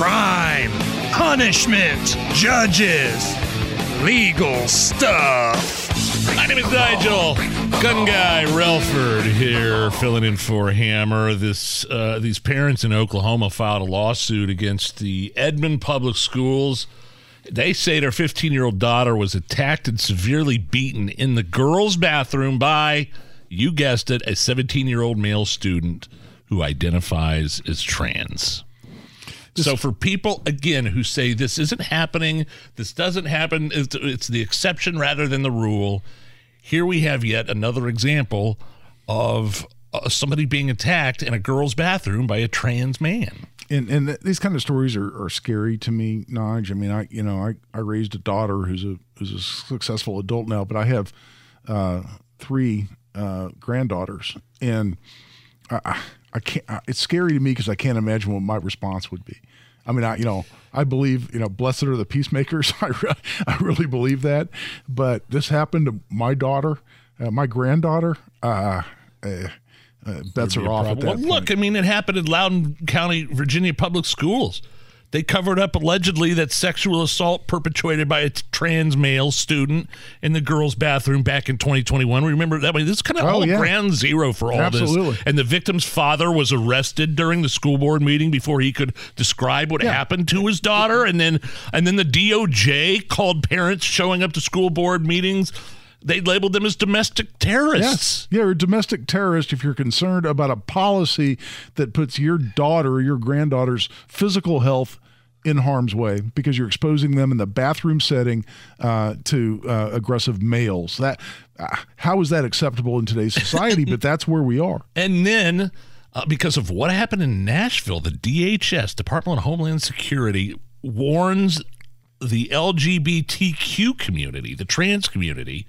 Crime, punishment, judges, legal stuff. My name is Nigel. Gun guy Relford here, filling in for Hammer. This uh, these parents in Oklahoma filed a lawsuit against the Edmond Public Schools. They say their 15 year old daughter was attacked and severely beaten in the girls' bathroom by, you guessed it, a 17 year old male student who identifies as trans. So for people again who say this isn't happening, this doesn't happen, it's, it's the exception rather than the rule. Here we have yet another example of uh, somebody being attacked in a girl's bathroom by a trans man. And and th- these kind of stories are, are scary to me, Nige. I mean, I you know I, I raised a daughter who's a who's a successful adult now, but I have uh, three uh, granddaughters, and I, I can't. It's scary to me because I can't imagine what my response would be. I mean, I you know I believe you know blessed are the peacemakers. I re- I really believe that. But this happened to my daughter, uh, my granddaughter. Uh, uh, uh, bets are off at that Well, look, I mean, it happened in Loudoun County, Virginia public schools. They covered up allegedly that sexual assault perpetrated by a trans male student in the girls' bathroom back in 2021. Remember that? I mean, this is kind of Oh, all yeah. ground zero for all Absolutely. this. And the victim's father was arrested during the school board meeting before he could describe what Yeah. happened to his daughter. And then, and then the DOJ called parents showing up to school board meetings. They labeled them as domestic terrorists. Yeah, you're a domestic terrorist if you're concerned about a policy that puts your daughter or your granddaughter's physical health in harm's way because you're exposing them in the bathroom setting uh, to uh, aggressive males. That uh, how is that acceptable in today's society? but that's where we are. And then, uh, because of what happened in Nashville, the DHS, Department of Homeland Security, warns the LGBTQ community, the trans community,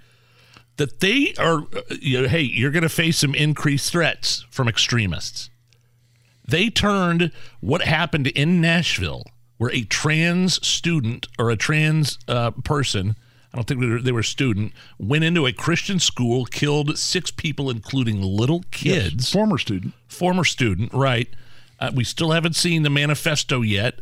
that they are, uh, you know, hey, you're going to face some increased threats from extremists. They turned what happened in Nashville, where a trans student or a trans uh, person, I don't think they were, they were a student, went into a Christian school, killed six people, including little kids Former student. former student, right? Uh, we still haven't seen the manifesto yet,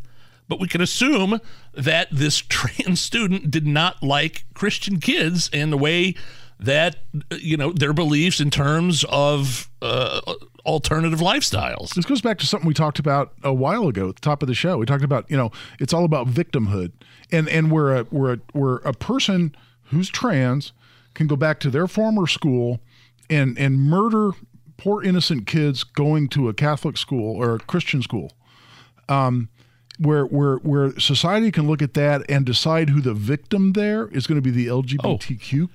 but we can assume that this trans student did not like Christian kids and the way that you know their beliefs in terms of uh, alternative lifestyles. This goes back to something we talked about a while ago at the top of the show. We talked about, you know, it's all about victimhood. And and where a where a where a person who's trans can go back to their former school and and murder poor innocent kids going to a Catholic school or a Christian school. Um where where where society can look at that and decide who the victim there is going to be the LGBTQ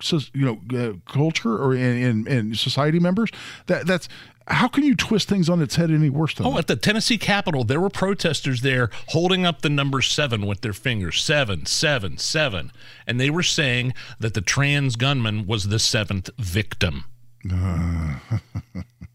so, you know uh, culture or in, and and society members that that's how can you twist things on its head any worse than Oh, that? at the Tennessee Capitol, there were protesters there holding up the number seven with their fingers seven, seven, seven. And they were saying that the trans gunman was the seventh victim.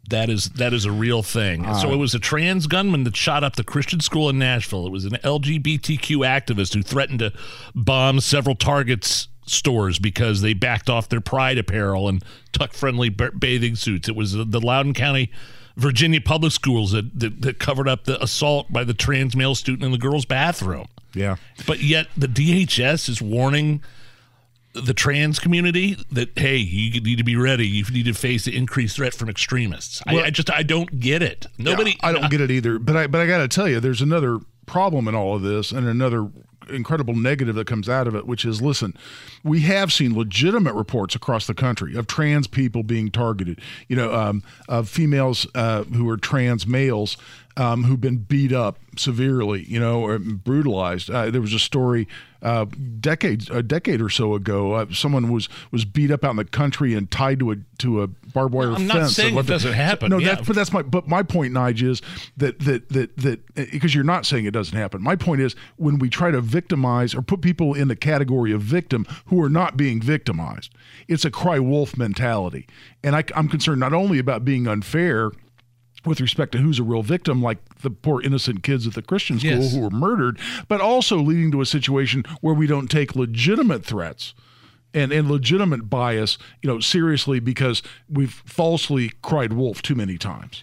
that is that is a real thing. And so it was a trans gunman that shot up the Christian school in Nashville. It was an LGBTQ activist who threatened to bomb several Targets stores because they backed off their pride apparel and tuck friendly bathing suits. It was the Loudoun County Virginia public schools that, that, that covered up the assault by the trans male student in the girls' bathroom. yeah But yet the DHS is warning the trans community that hey, you need to be ready. You need to face the increased threat from extremists. I, I just I don't get it. Nobody. I don't get it either. But I but I got to tell you, there's another problem in all of this, and another incredible negative that comes out of it, which is listen, we have seen legitimate reports across the country of trans people being targeted. You know, um, of females uh, who are trans males um, who've been beat up severely, you know, or brutalized. Uh, there was a story uh, decades a decade or so ago. Uh, someone was was beat up out in the country and tied to a to a barbed wire I'm fence. not saying it doesn't happen. No, yeah. that's but that's my but my point, Nige, is that that that that because you're not saying it doesn't happen. My point is when we try to victimize or put people in the category of victim who are not being victimized, it's a cry wolf mentality, and I, I'm concerned not only about being unfair with respect to who's a real victim, like the poor innocent kids at the Christian school Yes. who were murdered, but also leading to a situation where we don't take legitimate threats and, and legitimate bias, you know, seriously because we've falsely cried wolf too many times.